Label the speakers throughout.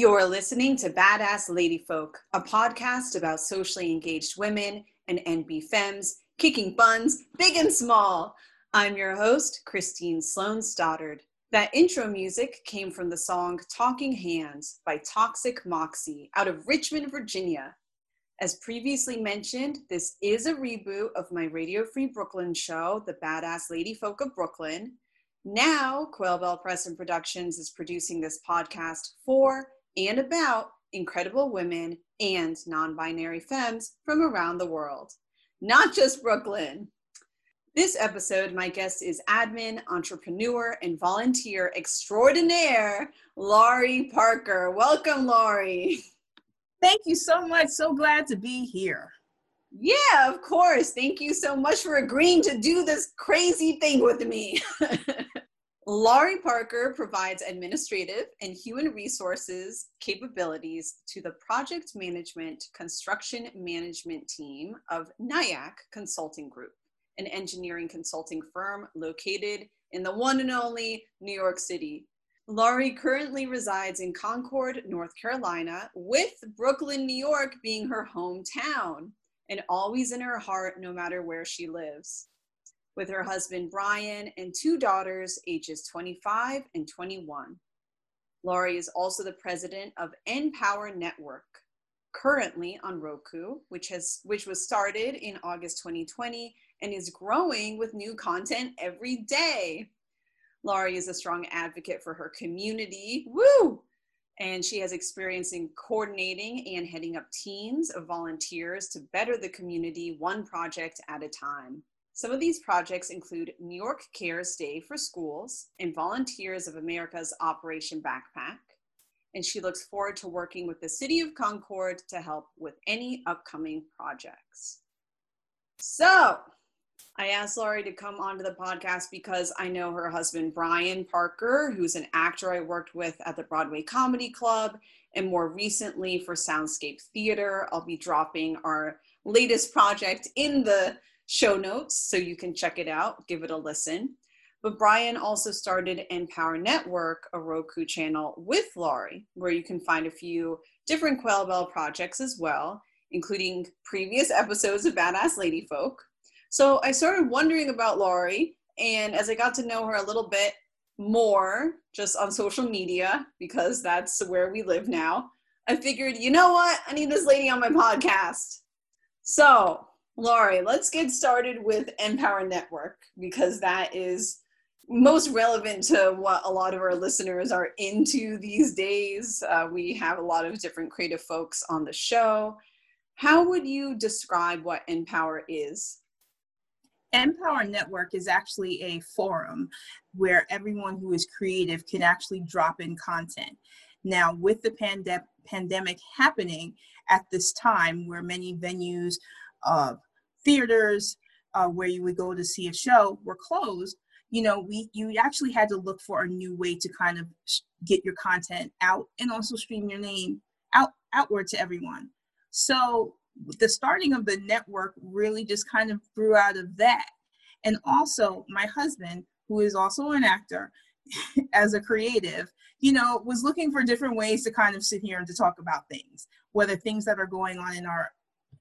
Speaker 1: You're listening to Badass Lady Folk, a podcast about socially engaged women and NB femmes, kicking buns, big and small. I'm your host, Christine Sloan Stoddard. That intro music came from the song Talking Hands by Toxic Moxie out of Richmond, Virginia. As previously mentioned, this is a reboot of my Radio Free Brooklyn show, The Badass Lady Folk of Brooklyn. Now, Quail Bell Press and Productions is producing this podcast for and about incredible women and non binary femmes from around the world, not just Brooklyn. This episode, my guest is admin, entrepreneur, and volunteer extraordinaire, Laurie Parker. Welcome, Laurie.
Speaker 2: Thank you so much. So glad to be here.
Speaker 1: Yeah, of course. Thank you so much for agreeing to do this crazy thing with me. Laurie Parker provides administrative and human resources capabilities to the project management construction management team of NIAC Consulting Group, an engineering consulting firm located in the one and only New York City. Laurie currently resides in Concord, North Carolina, with Brooklyn, New York being her hometown and always in her heart no matter where she lives with her husband Brian and two daughters, ages 25 and 21. Laurie is also the president of NPower Network, currently on Roku, which has which was started in August 2020 and is growing with new content every day. Laurie is a strong advocate for her community. Woo! And she has experience in coordinating and heading up teams of volunteers to better the community one project at a time. Some of these projects include New York Cares Day for schools and Volunteers of America's Operation Backpack. And she looks forward to working with the City of Concord to help with any upcoming projects. So, I asked Laurie to come onto the podcast because I know her husband, Brian Parker, who's an actor I worked with at the Broadway Comedy Club, and more recently for Soundscape Theater. I'll be dropping our latest project in the show notes so you can check it out, give it a listen. But Brian also started Empower Network, a Roku channel with Laurie, where you can find a few different Quail Bell projects as well, including previous episodes of Badass Lady Folk. So I started wondering about Laurie, and as I got to know her a little bit more just on social media, because that's where we live now, I figured, you know what? I need this lady on my podcast. So Laurie, let's get started with Empower Network because that is most relevant to what a lot of our listeners are into these days. Uh, we have a lot of different creative folks on the show. How would you describe what Empower is?
Speaker 2: Empower Network is actually a forum where everyone who is creative can actually drop in content. Now, with the pandem- pandemic happening at this time, where many venues uh, theaters uh, where you would go to see a show were closed you know we you actually had to look for a new way to kind of get your content out and also stream your name out outward to everyone. So the starting of the network really just kind of grew out of that. And also my husband who is also an actor as a creative you know was looking for different ways to kind of sit here and to talk about things whether things that are going on in our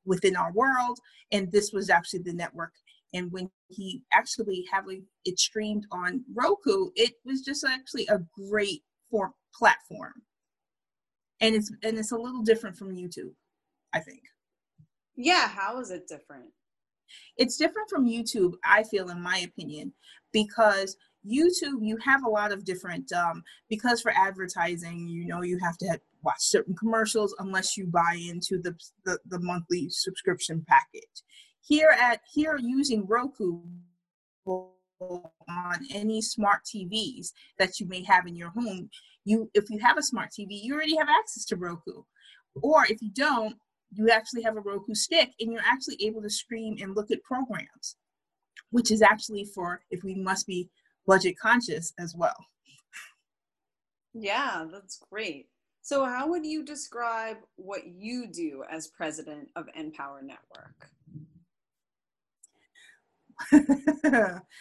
Speaker 2: within our world. And this was actually the network. And when he actually having it streamed on Roku, it was just actually a great for platform. And it's and it's a little different from YouTube, I think.
Speaker 1: Yeah, how is it different?
Speaker 2: It's different from YouTube, I feel, in my opinion, because YouTube, you have a lot of different, um, because for advertising, you know, you have to watch certain commercials unless you buy into the, the, the monthly subscription package. Here at, here using Roku on any smart TVs that you may have in your home, you, if you have a smart TV, you already have access to Roku. Or if you don't, you actually have a Roku stick and you're actually able to stream and look at programs, which is actually for if we must be budget conscious as well.
Speaker 1: Yeah, that's great. So, how would you describe what you do as president of NPower Network?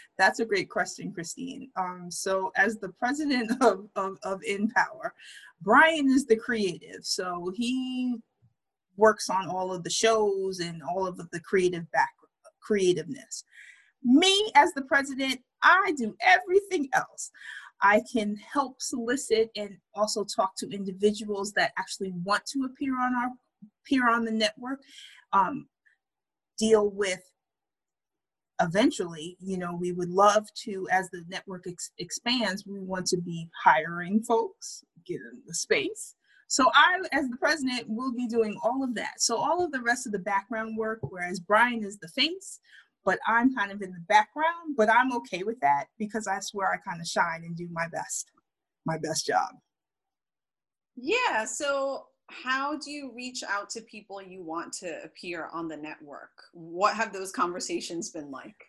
Speaker 2: That's a great question, Christine. Um, so, as the president of, of, of NPower, Brian is the creative, so he works on all of the shows and all of the creative back creativeness. Me as the president, I do everything else. I can help solicit and also talk to individuals that actually want to appear on our appear on the network. Um, deal with eventually you know we would love to as the network ex- expands we want to be hiring folks get in the space so i as the president will be doing all of that so all of the rest of the background work whereas brian is the face but i'm kind of in the background but i'm okay with that because i swear i kind of shine and do my best my best job
Speaker 1: yeah so how do you reach out to people you want to appear on the network? What have those conversations been like?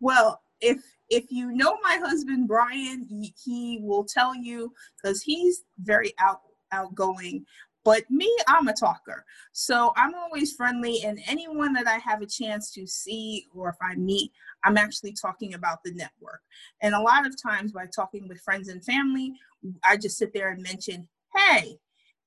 Speaker 2: Well, if if you know my husband Brian, he, he will tell you because he's very out outgoing. But me, I'm a talker. So I'm always friendly, and anyone that I have a chance to see or if I meet, I'm actually talking about the network. And a lot of times by talking with friends and family, I just sit there and mention, hey,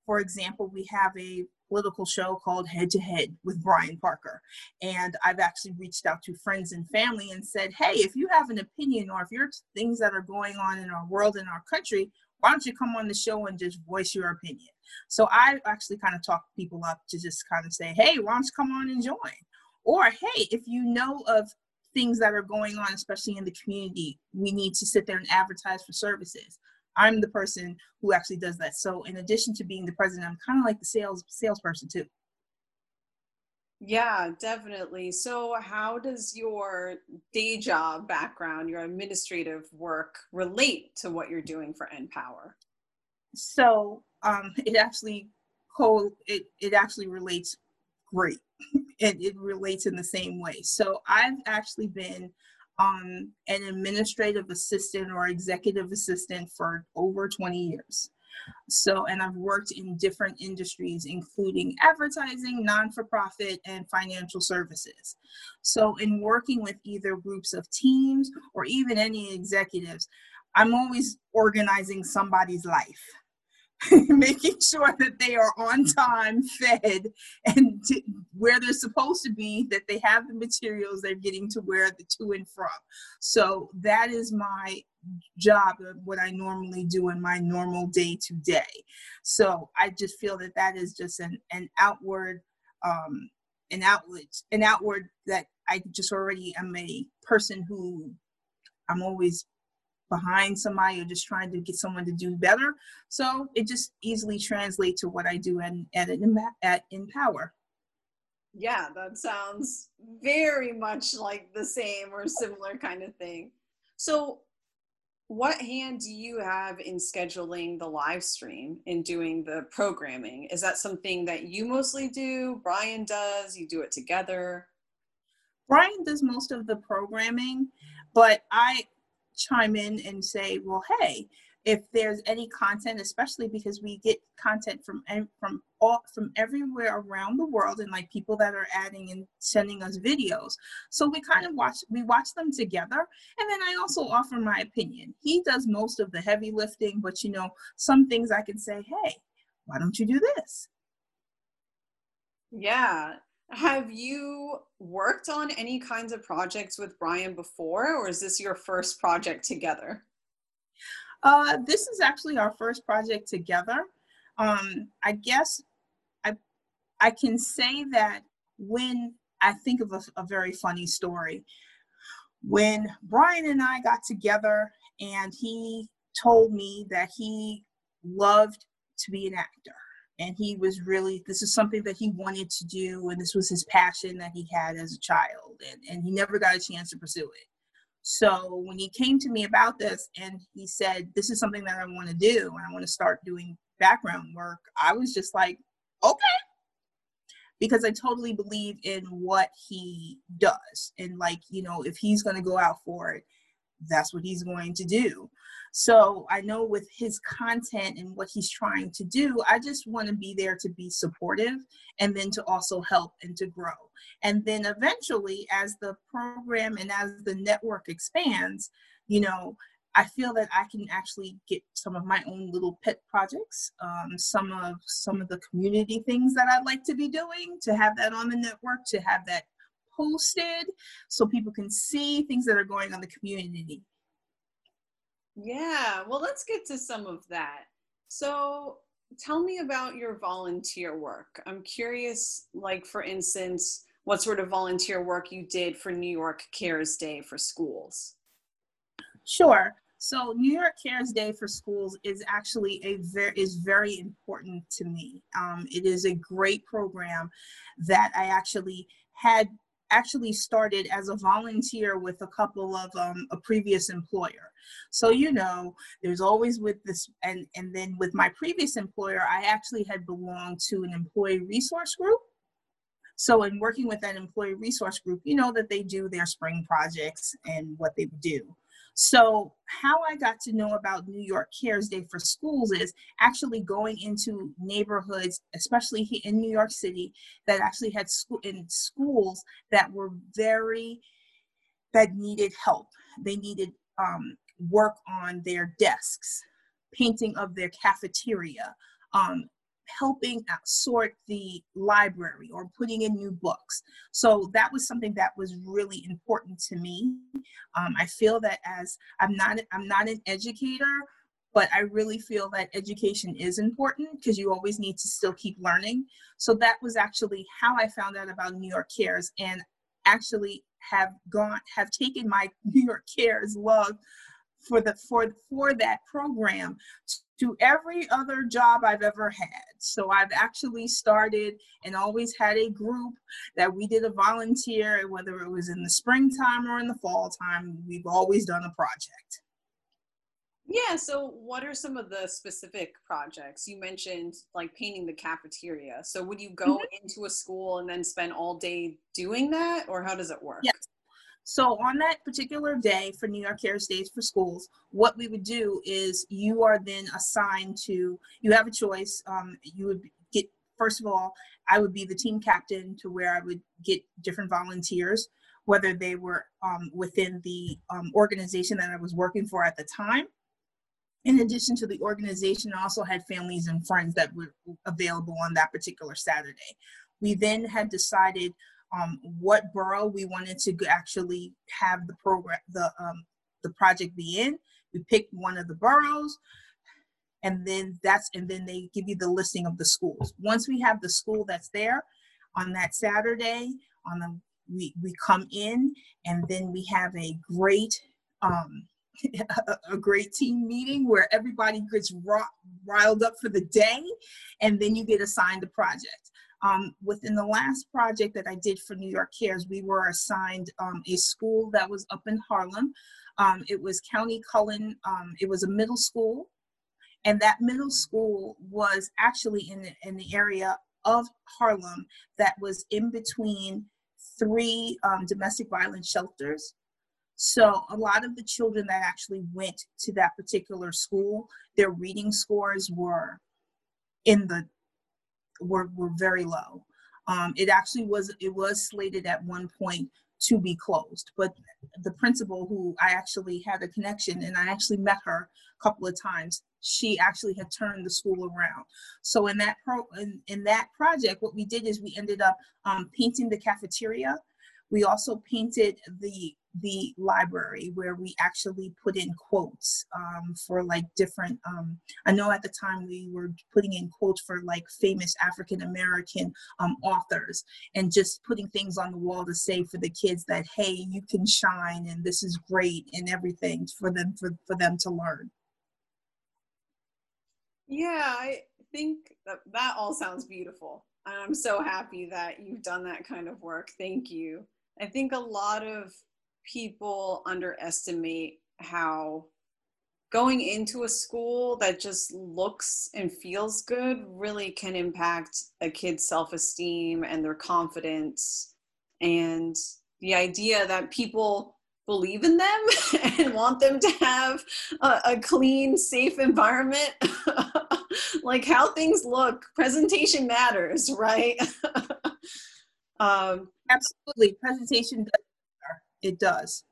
Speaker 2: for example, we have a political show called Head to Head with Brian Parker. And I've actually reached out to friends and family and said, hey, if you have an opinion or if you're things that are going on in our world and our country, why don't you come on the show and just voice your opinion? So I actually kind of talk people up to just kind of say, hey, why don't you come on and join? Or hey, if you know of things that are going on, especially in the community, we need to sit there and advertise for services. I'm the person who actually does that. So in addition to being the president, I'm kind of like the sales salesperson too.
Speaker 1: Yeah, definitely. So, how does your day job background, your administrative work, relate to what you're doing for Empower?
Speaker 2: So, um, it actually co it it actually relates great, and it relates in the same way. So, I've actually been um, an administrative assistant or executive assistant for over 20 years. So, and I've worked in different industries, including advertising, non for profit, and financial services. So, in working with either groups of teams or even any executives, I'm always organizing somebody's life. making sure that they are on time, fed, and to where they're supposed to be, that they have the materials they're getting to where the to and from. So that is my job of what I normally do in my normal day to day. So I just feel that that is just an, an outward, um, an outlet, an outward that I just already am a person who I'm always behind somebody or just trying to get someone to do better. So it just easily translates to what I do at, at, at Empower.
Speaker 1: Yeah, that sounds very much like the same or similar kind of thing. So, what hand do you have in scheduling the live stream and doing the programming? Is that something that you mostly do? Brian does? You do it together?
Speaker 2: Brian does most of the programming, but I chime in and say, well, hey, if there's any content, especially because we get content from from all from everywhere around the world, and like people that are adding and sending us videos, so we kind of watch we watch them together, and then I also offer my opinion. He does most of the heavy lifting, but you know, some things I can say, hey, why don't you do this?
Speaker 1: Yeah, have you worked on any kinds of projects with Brian before, or is this your first project together?
Speaker 2: Uh, this is actually our first project together. Um, I guess I I can say that when I think of a, a very funny story, when Brian and I got together, and he told me that he loved to be an actor and he was really this is something that he wanted to do and this was his passion that he had as a child and, and he never got a chance to pursue it so when he came to me about this and he said this is something that i want to do and i want to start doing background work i was just like okay. Because i totally believe in what he does and like you know if he's going to go out for it that's what he's going to do so I know with his content and what he's trying to do, I just want to be there to be supportive and then to also help and to grow. And then eventually, as the program and as the network expands, you know, I feel that I can actually get some of my own little pet projects, um, some of some of the community things that I'd like to be doing, to have that on the network, to have that posted, so people can see things that are going on the community.
Speaker 1: Yeah, well, let's get to some of that. So, tell me about your volunteer work. I'm curious, like, for instance, what sort of volunteer work you did for New York Cares Day for schools.
Speaker 2: Sure. So New York Cares Day for schools is actually a very is very important to me. Um, it is a great program that I actually had actually started as a volunteer with a couple of um, a previous employer. So you know, there's always with this, and and then with my previous employer, I actually had belonged to an employee resource group. So in working with that employee resource group, you know that they do their spring projects and what they do. So, how I got to know about New York Cares Day for schools is actually going into neighborhoods, especially in New York City, that actually had school in schools that were very that needed help. They needed um, work on their desks, painting of their cafeteria, um, helping sort the library or putting in new books. So that was something that was really important to me. Um, I feel that as I'm not I'm not an educator, but I really feel that education is important because you always need to still keep learning. So that was actually how I found out about New York Cares and actually have gone have taken my New York Cares love for the for for that program to every other job I've ever had. So I've actually started and always had a group that we did a volunteer, whether it was in the springtime or in the fall time, we've always done a project.
Speaker 1: Yeah, so what are some of the specific projects? You mentioned like painting the cafeteria. So would you go mm-hmm. into a school and then spend all day doing that or how does it work?
Speaker 2: Yes. So on that particular day for New York Cares Days for schools, what we would do is you are then assigned to, you have a choice. Um, you would get, first of all, I would be the team captain to where I would get different volunteers, whether they were um, within the um, organization that I was working for at the time. In addition to the organization, I also had families and friends that were available on that particular Saturday. We then had decided um, what borough we wanted to actually have the program, the um, the project be in. We picked one of the boroughs, and then that's and then they give you the listing of the schools. Once we have the school that's there on that Saturday, on the we we come in and then we have a great um, a great team meeting where everybody gets riled up for the day and then you get assigned a project um, within the last project that I did for New York Cares, we were assigned um, a school that was up in Harlem. Um, it was Countee Cullen, um, it was a middle school. And that middle school was actually in the, in the area of Harlem that was in between three um, domestic violence shelters. So a lot of the children that actually went to that particular school, their reading scores were in the were, were very low. Um, it actually was it was slated at one point to be closed, but the principal who I actually had a connection and I actually met her a couple of times, she actually had turned the school around. So in that pro in, in that project, what we did is we ended up um, painting the cafeteria. We also painted the the library where we actually put in quotes um, for like different um, i know at the time we were putting in quotes for like famous african american um, authors and just putting things on the wall to say for the kids that hey you can shine and this is great and everything for them for, for them to learn.
Speaker 1: Yeah i think that that all sounds beautiful. I'm so happy that you've done that kind of work. Thank you i think a lot of people underestimate how going into a school that just looks and feels good really can impact a kid's self-esteem and their confidence and the idea that people believe in them and want them to have a, a clean safe environment. Like how things look presentation matters right
Speaker 2: um, absolutely presentation does it does.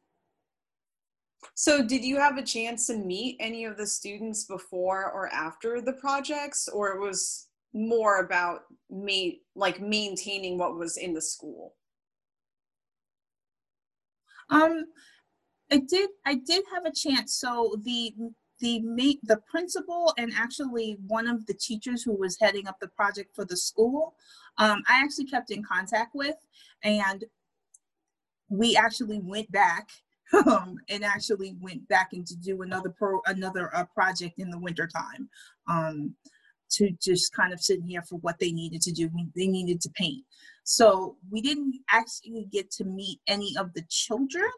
Speaker 1: So, did you have a chance to meet any of the students before or after the projects, or it was more about me like maintaining what was in the school?
Speaker 2: Um, I did. I did have a chance. So the the the principal and actually one of the teachers who was heading up the project for the school, um, I actually kept in contact with, and we actually went back um, and actually went back and to do another pro another uh, project in the wintertime um, to just kind of sit here for what they needed to do. They needed to paint. So we didn't actually get to meet any of the children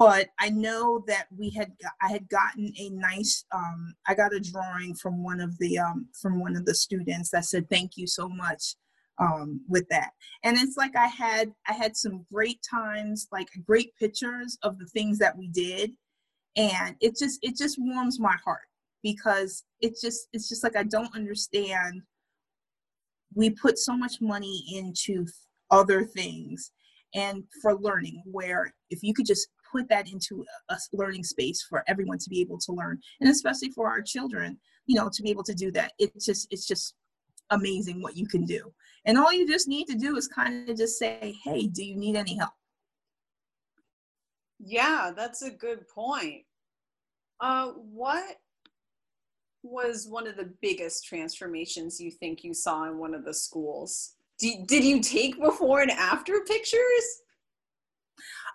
Speaker 2: but I know that we had I had gotten a nice um, I got a drawing from one of the um, from one of the students that said thank you so much um, with that. And it's like I had I had some great times like great pictures of the things that we did. And it just it just warms my heart because it's just it's just like I don't understand. We put so much money into other things and for learning where if you could just put that into a learning space for everyone to be able to learn and especially for our children you know to be able to do that. It's just it's just amazing what you can do. And all you just need to do is kind of just say hey do you need any help?
Speaker 1: Yeah that's a good point. Uh, what was one of the biggest transformations you think you saw in one of the schools did, you take before and after pictures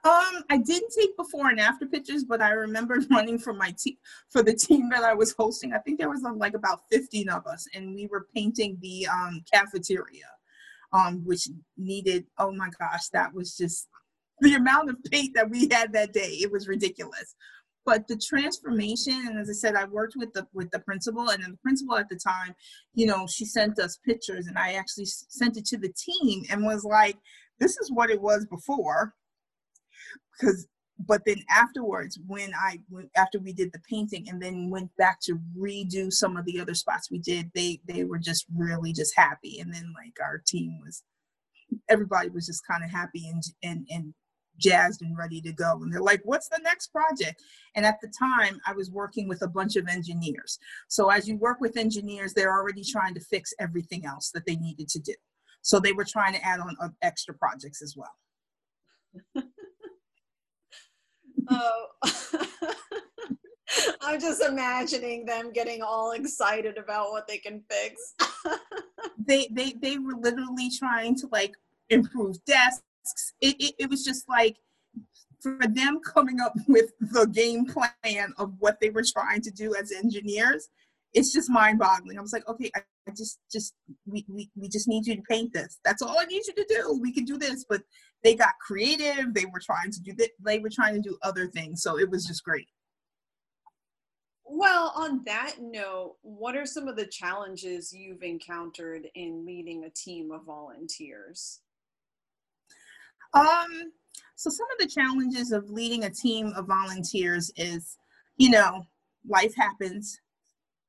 Speaker 2: um, I didn't take before and after pictures, but I remember running for my team for the team that I was hosting. I think there was um, like about 15 of us, and we were painting the um, cafeteria, um, which needed. Oh my gosh, that was just the amount of paint that we had that day. It was ridiculous. But the transformation, and as I said, I worked with the with the principal, and then the principal at the time, you know, she sent us pictures, and I actually sent it to the team and was like, "This is what it was before." because but then afterwards when i after we did the painting and then went back to redo some of the other spots we did they they were just really just happy and then like our team was everybody was just kind of happy and and and jazzed and ready to go and they're like what's the next project and at the time i was working with a bunch of engineers so as you work with engineers they're already trying to fix everything else that they needed to do so they were trying to add on uh, extra projects as well
Speaker 1: oh. I'm just imagining them getting all excited about what they can fix.
Speaker 2: they they they were literally trying to like improve desks. It, it, it was just like for them coming up with the game plan of what they were trying to do as engineers it's just mind boggling. I was like, okay, I, I just, just, we, we, we just need you to paint this. That's all I need you to do. We can do this. But they got creative. They were trying to do that. They were trying to do other things. So it was just great.
Speaker 1: Well, on that note, what are some of the challenges you've encountered in leading a team of volunteers?
Speaker 2: Um, so some of the challenges of leading a team of volunteers is, you know, life happens.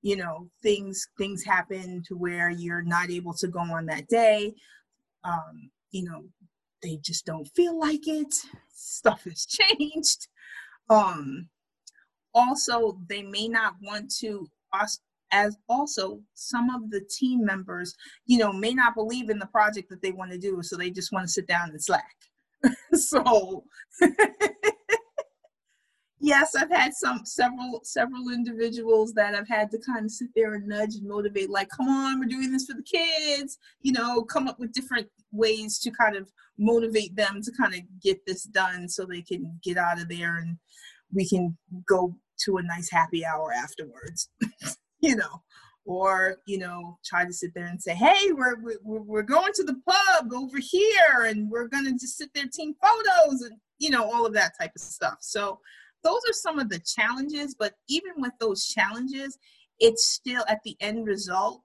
Speaker 2: You know things things happen to where you're not able to go on that day. Um, you know they just don't feel like it. Stuff has changed. Um, also they may not want to us as also some of the team members you know may not believe in the project that they want to do so they just want to sit down and slack so yes, I've had some several several individuals that I've had to kind of sit there and nudge and motivate, like, come on, we're doing this for the kids, you know, come up with different ways to kind of motivate them to kind of get this done so they can get out of there and we can go to a nice happy hour afterwards, you know. Or you know, try to sit there and say, "Hey, we're we're we're going to the pub over here, and we're gonna just sit there, team photos, and you know, all of that type of stuff." So those are some of the challenges, but even with those challenges, it's still at the end result,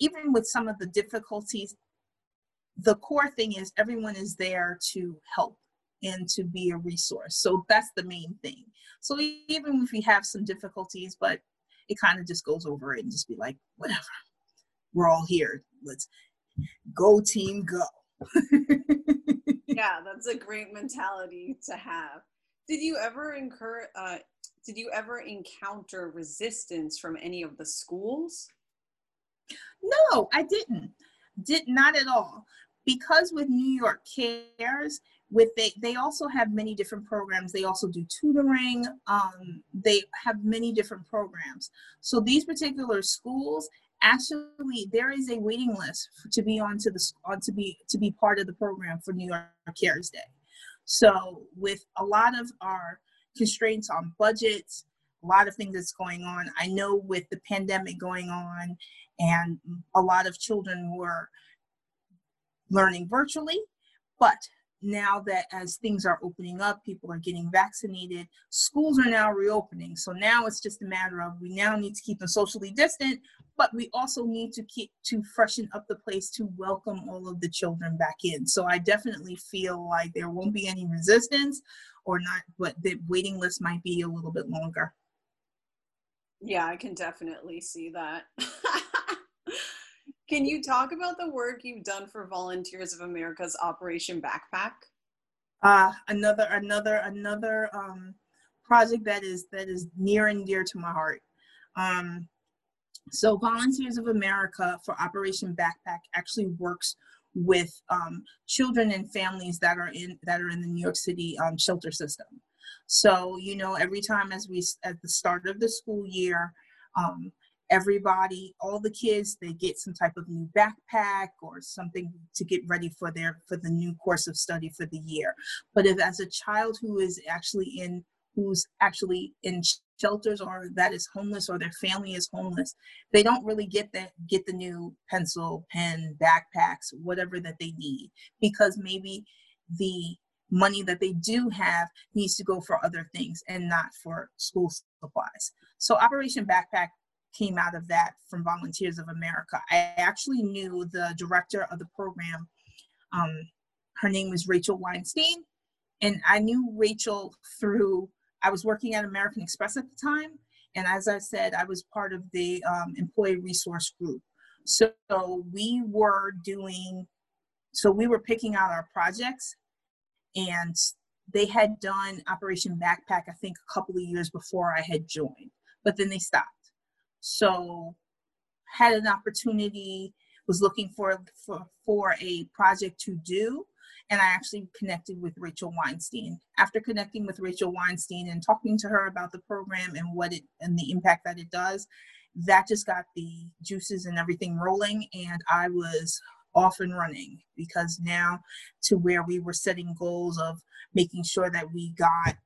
Speaker 2: even with some of the difficulties, the core thing is everyone is there to help and to be a resource. So that's the main thing. So even if we have some difficulties, but it kind of just goes over it and just be like, whatever, we're all here. Let's go team go.
Speaker 1: yeah, that's a great mentality to have. Did you ever incur? Uh, did you ever encounter resistance from any of the schools?
Speaker 2: No, I didn't. Did not at all. Because with New York Cares, with they they also have many different programs. They also do tutoring. Um, they have many different programs. So these particular schools actually there is a waiting list to be on to the on to be to be part of the program for New York Cares Day. So with a lot of our constraints on budgets, a lot of things that's going on. I know with the pandemic going on, and a lot of children were learning virtually, but now that as things are opening up, people are getting vaccinated, schools are now reopening. So now it's just a matter of we now need to keep them socially distant, but we also need to keep to freshen up the place to welcome all of the children back in. So I definitely feel like there won't be any resistance or not, but the waiting list might be a little bit longer.
Speaker 1: Yeah, I can definitely see that. Can you talk about the work you've done for Volunteers of America's Operation Backpack?
Speaker 2: Uh, another another another um, project that is that is near and dear to my heart. Um, so Volunteers of America for Operation Backpack actually works with um, children and families that are in that are in the New York City um, shelter system. So you know, every time as we at the start of the school year, um, everybody all the kids they get some type of new backpack or something to get ready for their for the new course of study for the year. But if as a child who is actually in who's actually in shelters or that is homeless or their family is homeless they don't really get that get the new pencil pen backpacks whatever that they need. Because maybe the money that they do have needs to go for other things and not for school supplies. So operation backpack came out of that from Volunteers of America. I actually knew the director of the program. Um, her name was Rachel Weinstein. And I knew Rachel through, I was working at American Express at the time. And as I said, I was part of the um, employee resource group. So we were doing, so we were picking out our projects and they had done Operation Backpack, I think a couple of years before I had joined, but then they stopped. So had an opportunity, was looking for, for, for a project to do. And I actually connected with Rachel Weinstein. After connecting with Rachel Weinstein and talking to her about the program and what it and the impact that it does, that just got the juices and everything rolling. And I was off and running because now to where we were setting goals of making sure that we got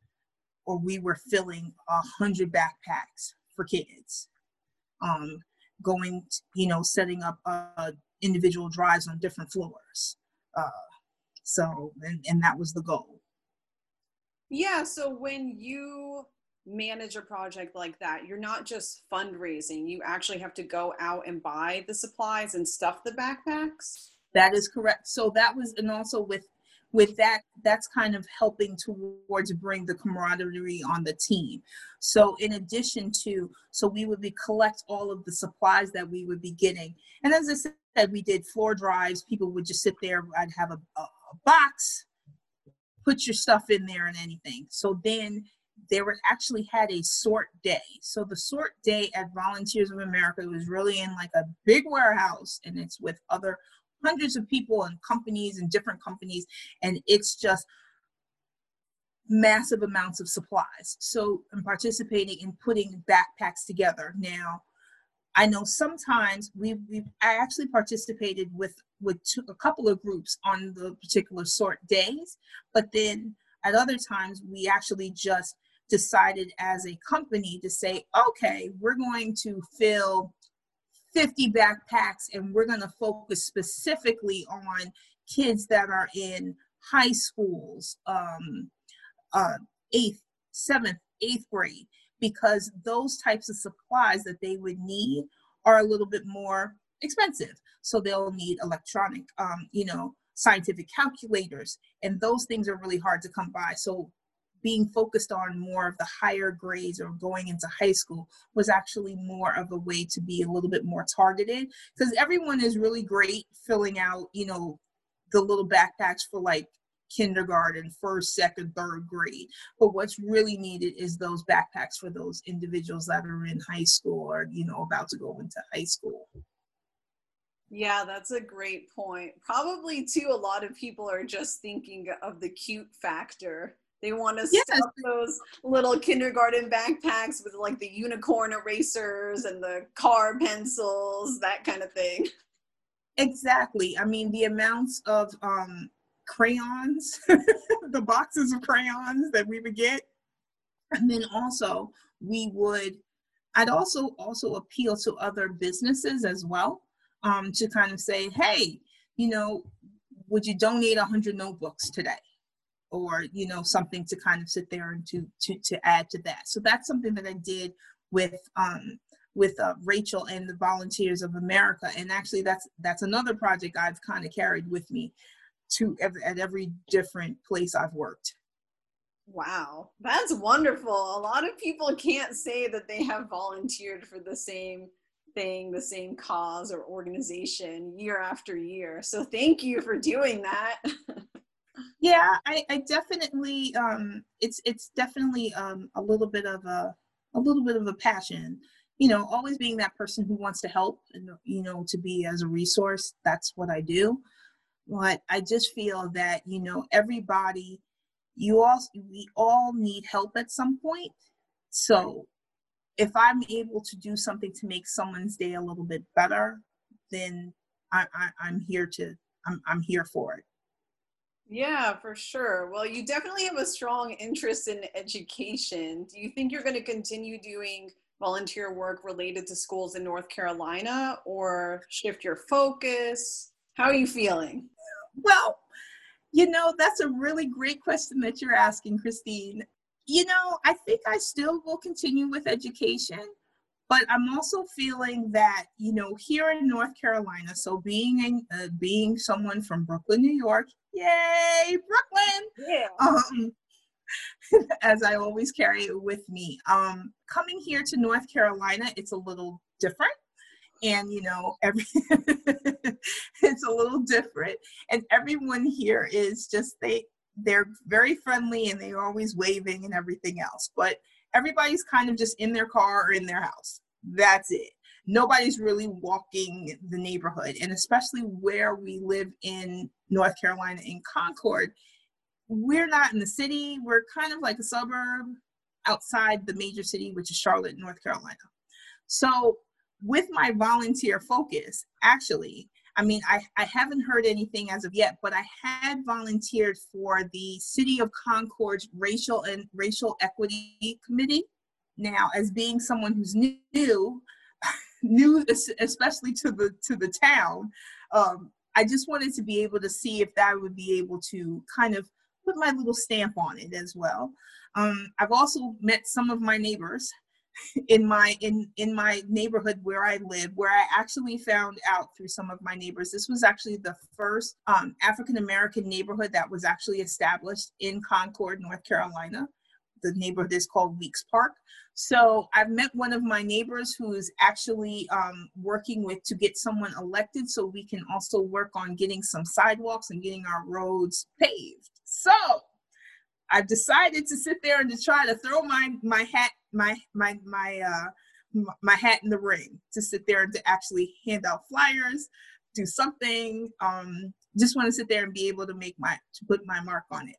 Speaker 2: or we were filling a hundred backpacks for kids um, going, you know, setting up uh, individual drives on different floors. Uh, so, and, and that was the goal.
Speaker 1: Yeah. So when you manage a project like that, you're not just fundraising, you actually have to go out and buy the supplies and stuff the backpacks.
Speaker 2: That is correct. So that was, and also with with that that's kind of helping towards bring the camaraderie on the team. So in addition to so we would be collect all of the supplies that we would be getting. And as i said we did floor drives. People would just sit there. I'd have a, a, a box put your stuff in there and anything. So then they were actually had a sort day. So the sort day at Volunteers of America was really in like a big warehouse and it's with other hundreds of people and companies and different companies, and it's just massive amounts of supplies. So I'm participating in putting backpacks together. Now, I know sometimes we we I actually participated with with two, a couple of groups on the particular sort days, but then at other times we actually just decided as a company to say, okay, we're going to fill 50 backpacks and we're going to focus specifically on kids that are in high schools um, uh, eighth seventh eighth grade because those types of supplies that they would need are a little bit more expensive. So they'll need electronic um, you know scientific calculators and those things are really hard to come by. So being focused on more of the higher grades or going into high school was actually more of a way to be a little bit more targeted because everyone is really great filling out you know the little backpacks for like kindergarten, first, second, third grade. But what's really needed is those backpacks for those individuals that are in high school or, you know, about to go into high school.
Speaker 1: Yeah, that's a great point. Probably too, a lot of people are just thinking of the cute factor. They want to yes. stuff those little kindergarten backpacks with like the unicorn erasers and the car pencils, that kind of thing.
Speaker 2: Exactly. I mean, the amounts of um, crayons, the boxes of crayons that we would get, and then also we would. I'd also also appeal to other businesses as well um, to kind of say, hey, you know, would you donate 100 notebooks today? Or, you know, something to kind of sit there and to, to, to add to that. So that's something that I did with, um, with uh, Rachel and the Volunteers of America. And actually that's, that's another project I've kind of carried with me to at every different place I've worked.
Speaker 1: Wow, that's wonderful. A lot of people can't say that they have volunteered for the same thing, the same cause or organization year after year. So thank you for doing that.
Speaker 2: yeah, I, I definitely um it's it's definitely um a little bit of a a little bit of a passion. You know, always being that person who wants to help and you know to be as a resource. That's what I do. But I just feel that, you know, everybody you all we all need help at some point. So if I'm able to do something to make someone's day a little bit better, then I, I, am here to I'm I'm here for it.
Speaker 1: Yeah, for sure. Well, you definitely have a strong interest in education. Do you think you're going to continue doing volunteer work related to schools in North Carolina or shift your focus? How are you feeling?
Speaker 2: Well, you know, that's a really great question that you're asking, Christine you know, I think I still will continue with education, but I'm also feeling that, you know, here in North Carolina, so being a, uh, being someone from Brooklyn, New York, yay, Brooklyn!
Speaker 1: Yeah.
Speaker 2: Um, as I always carry it with me. Um, coming here to North Carolina, it's a little different. And you know, every it's a little different. And everyone here is just they they're very friendly and they're always waving and everything else. But everybody's kind of just in their car or in their house. That's it. Nobody's really walking the neighborhood. And especially where we live in North Carolina in Concord, we're not in the city. We're kind of like a suburb outside the major city, which is Charlotte, North Carolina. So, with my volunteer focus, actually, I mean, I, I haven't heard anything as of yet, but I had volunteered for the City of Concord's Racial and Racial Equity Committee. Now, as being someone who's new, new especially to the to the town, um, I just wanted to be able to see if that would be able to kind of put my little stamp on it as well. Um, I've also met some of my neighbors in my in in my neighborhood where I live, where I actually found out through some of my neighbors. This was actually the first um, African American neighborhood that was actually established in Concord, North Carolina. The neighborhood is called Weeks Park. So I've met one of my neighbors who is actually um, working with to get someone elected, so we can also work on getting some sidewalks and getting our roads paved. So I've decided to sit there and to try to throw my my hat my my my uh my hat in the ring to sit there and to actually hand out flyers, do something. Um, just want to sit there and be able to make my to put my mark on it.